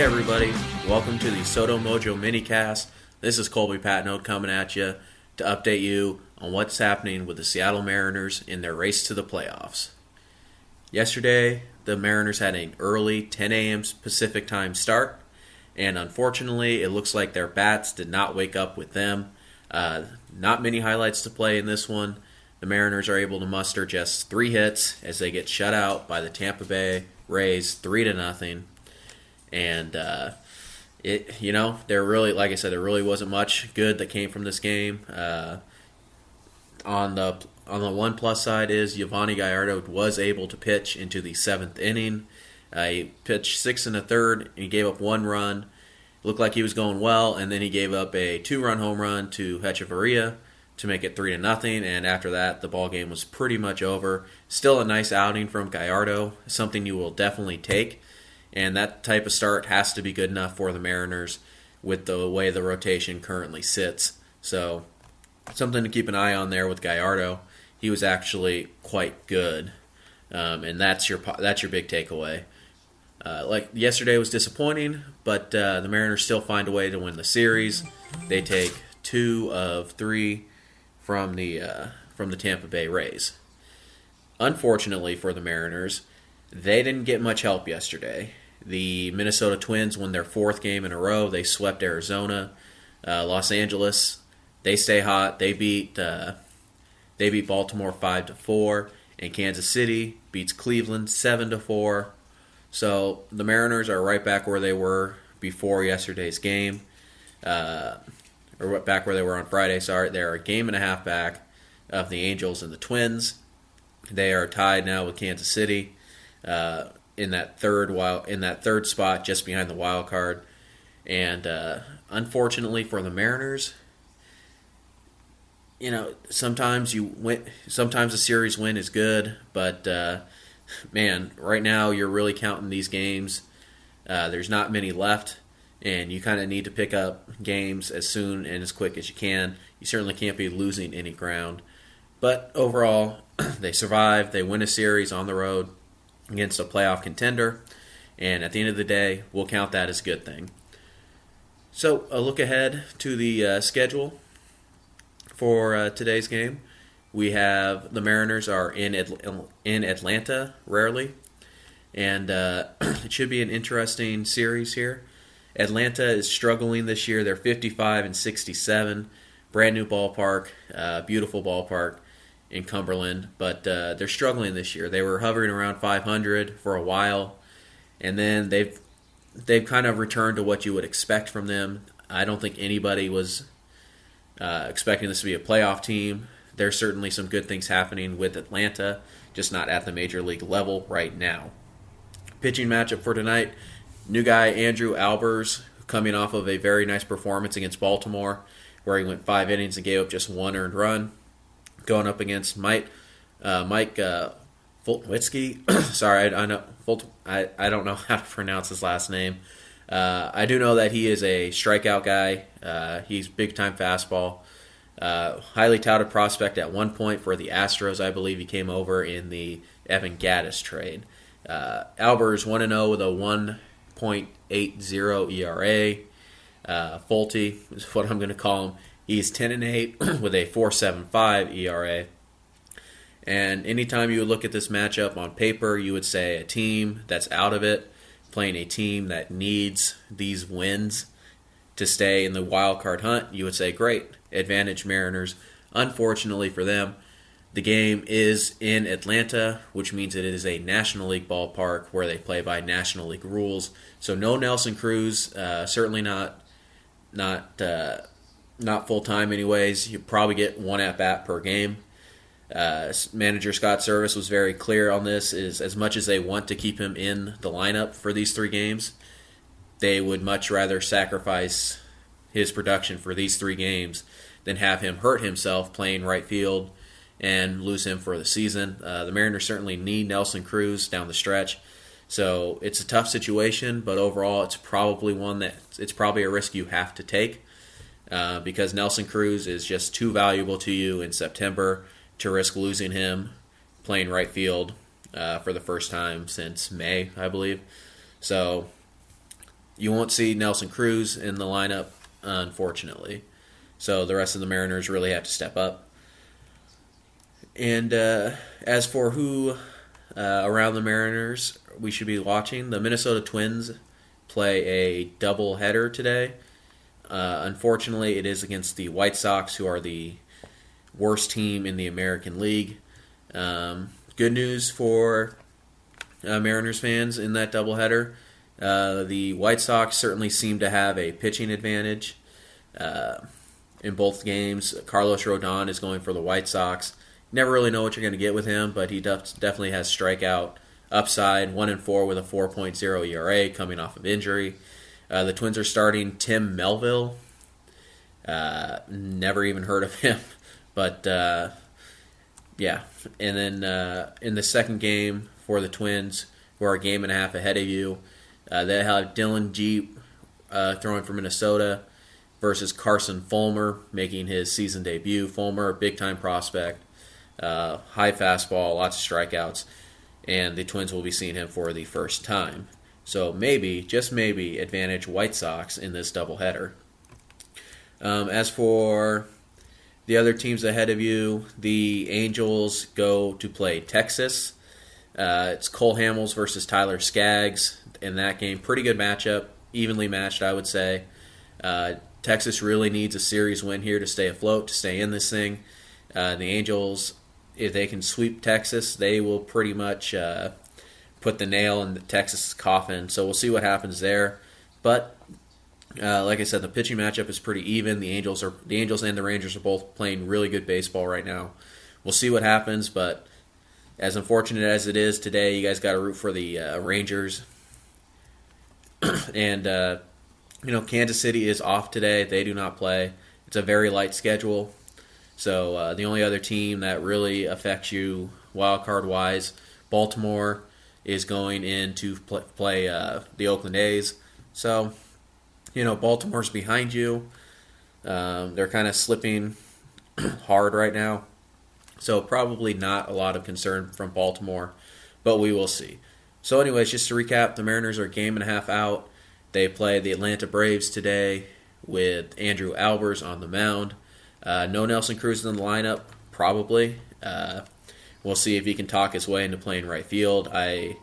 Hey everybody, welcome to the SoDo Mojo minicast. This is Colby Patnode coming at you to update you on what's happening with the Seattle Mariners in their race to the playoffs. Yesterday, the Mariners had an early 10 a.m. Pacific time start, and unfortunately, it looks like their bats did not wake up with them. Uh, not many highlights to play in this one. The Mariners are able to muster just three hits as they get shut out by the Tampa Bay Rays, three to nothing. And uh, it, you know, there really, like I said, there really wasn't much good that came from this game. Uh, on the on the one plus side is Yovani Gallardo was able to pitch into the seventh inning. Uh, he pitched six and a third, and he gave up one run. Looked like he was going well, and then he gave up a two-run home run to Hechavarria to make it three to nothing. And after that, the ball game was pretty much over. Still a nice outing from Gallardo, something you will definitely take. And that type of start has to be good enough for the Mariners with the way the rotation currently sits. So something to keep an eye on there with Gallardo. He was actually quite good, um, and that's your that's your big takeaway. Uh, like yesterday was disappointing, but uh, the Mariners still find a way to win the series. They take two of three from the uh, from the Tampa Bay Rays. Unfortunately for the Mariners, they didn't get much help yesterday. The Minnesota Twins won their fourth game in a row. They swept Arizona. Uh, Los Angeles, they stay hot. They beat uh, they beat Baltimore five to four, and Kansas City beats Cleveland seven to four. So the Mariners are right back where they were before yesterday's game, uh, or back where they were on Friday. Sorry, they're a game and a half back of the Angels and the Twins. They are tied now with Kansas City uh, in that third wild in that third spot, just behind the wild card. And uh, unfortunately for the Mariners, you know sometimes you win, sometimes a series win is good, but uh, man, right now you're really counting these games. Uh, there's not many left, and you kind of need to pick up games as soon and as quick as you can. You certainly can't be losing any ground. But overall, they survive. They win a series on the road against a playoff contender, and at the end of the day, we'll count that as a good thing. So, a look ahead to the uh, schedule for uh, today's game we have the Mariners are in in Atlanta rarely, and uh, it should be an interesting series here. Atlanta is struggling this year. They're 55 and 67. Brand new ballpark, uh, beautiful ballpark in Cumberland, but uh, they're struggling this year. They were hovering around 500 for a while, and then they've they've kind of returned to what you would expect from them. I don't think anybody was uh, expecting this to be a playoff team there's certainly some good things happening with Atlanta, just not at the major league level right now. Pitching matchup for tonight new guy Andrew Albers coming off of a very nice performance against Baltimore, where he went five innings and gave up just one earned run. Going up against Mike uh, Mike uh. Sorry, I, I know Fult, I, I don't know how to pronounce his last name. Uh, I do know that he is a strikeout guy. Uh, he's big time fastball. Uh, highly touted prospect at one point for the Astros. I believe he came over in the Evan Gattis trade. Uh, Albers 1 0 with a 1.80 ERA. Uh, is what I'm going to call him. He's 10 and 8 with a 4.75 ERA. And anytime you look at this matchup on paper, you would say a team that's out of it playing a team that needs these wins to stay in the wild card hunt, you would say, great, advantage Mariners. Unfortunately for them, the game is in Atlanta, which means it is a National League ballpark where they play by National League rules. So no Nelson Cruz, uh, certainly not not uh, not full time. Anyways, you probably get one at bat per game. Uh, manager Scott Servais was very clear on this. Is as much as they want to keep him in the lineup for these three games, they would much rather sacrifice his production for these three games than have him hurt himself playing right field and lose him for the season. Uh, the Mariners certainly need Nelson Cruz down the stretch. So it's a tough situation, but overall, it's probably one that it's probably a risk you have to take uh, because Nelson Cruz is just too valuable to you in September to risk losing him playing right field uh, for the first time since May, I believe. So you won't see Nelson Cruz in the lineup, unfortunately. So the rest of the Mariners really have to step up. And uh, as for who uh, around the Mariners we should be watching, the Minnesota Twins play a double header today. Uh, unfortunately, it is against the White Sox, who are the worst team in the American League. Um, good news for uh, Mariners fans in that doubleheader. Uh, the White Sox certainly seem to have a pitching advantage uh, in both games. Carlos Rodon is going for the White Sox. Never really know what you're going to get with him, but he def- definitely has strikeout upside. One and four with a 4.0 ERA coming off of injury. Uh, the Twins are starting Tim Melville. Uh, never even heard of him, but uh, yeah. And then uh, in the second game for the Twins, who are a game and a half ahead of you, uh, they have Dillon Gee uh, throwing for Minnesota versus Carson Fulmer making his season debut. Fulmer, big time prospect, high fastball, lots of strikeouts, and the Twins will be seeing him for the first time. So maybe, just maybe, advantage White Sox in this doubleheader. Um, as for the other teams ahead of you, the Angels go to play Texas. Uh, it's Cole Hamels versus Tyler Skaggs in that game. Pretty good matchup, evenly matched, I would say. Uh, Texas really needs a series win here to stay afloat, to stay in this thing. Uh, the Angels, if they can sweep Texas, they will pretty much uh, put the nail in the Texas coffin. So we'll see what happens there. But uh, like I said, the pitching matchup is pretty even. The Angels are the Angels and the Rangers are both playing really good baseball right now. We'll see what happens, but as unfortunate as it is today, you guys got to root for the uh, Rangers. and uh, you know, Kansas City is off today; they do not play. It's a very light schedule, so uh, the only other team that really affects you wild card wise, Baltimore is going in to play, uh, the Oakland A's. So, you know, Baltimore's behind you. Um, they're kind of slipping hard right now. So, probably not a lot of concern from Baltimore, but we will see. So, anyways, just to recap, the Mariners are a game and a half out. They play the Atlanta Braves today with Andrew Albers on the mound. Uh, no Nelson Cruz in the lineup, probably. Uh, we'll see if he can talk his way into playing right field. I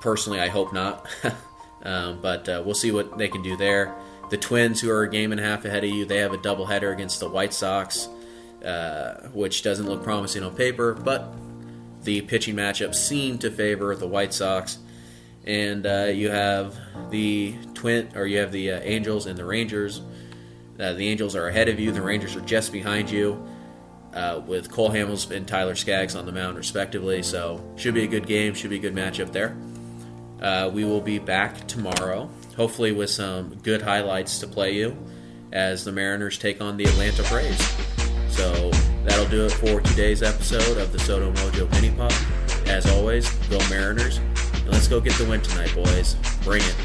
personally, I hope not, um, but uh, we'll see what they can do there. The Twins, who are a game and a half ahead of you, they have a doubleheader against the White Sox, uh, which doesn't look promising on paper, but the pitching matchup seemed to favor the White Sox. And uh, you have the twin, or you have the uh, Angels and the Rangers. Uh, the Angels are ahead of you. The Rangers are just behind you, uh, with Cole Hamels and Tyler Skaggs on the mound, respectively. So should be a good game. Should be a good matchup there. Uh, we will be back tomorrow, hopefully with some good highlights to play you, as the Mariners take on the Atlanta Braves. So that'll do it for today's episode of the SoDo Mojo Mini Pod. As always, go Mariners. And let's go get the win tonight, boys. Bring it.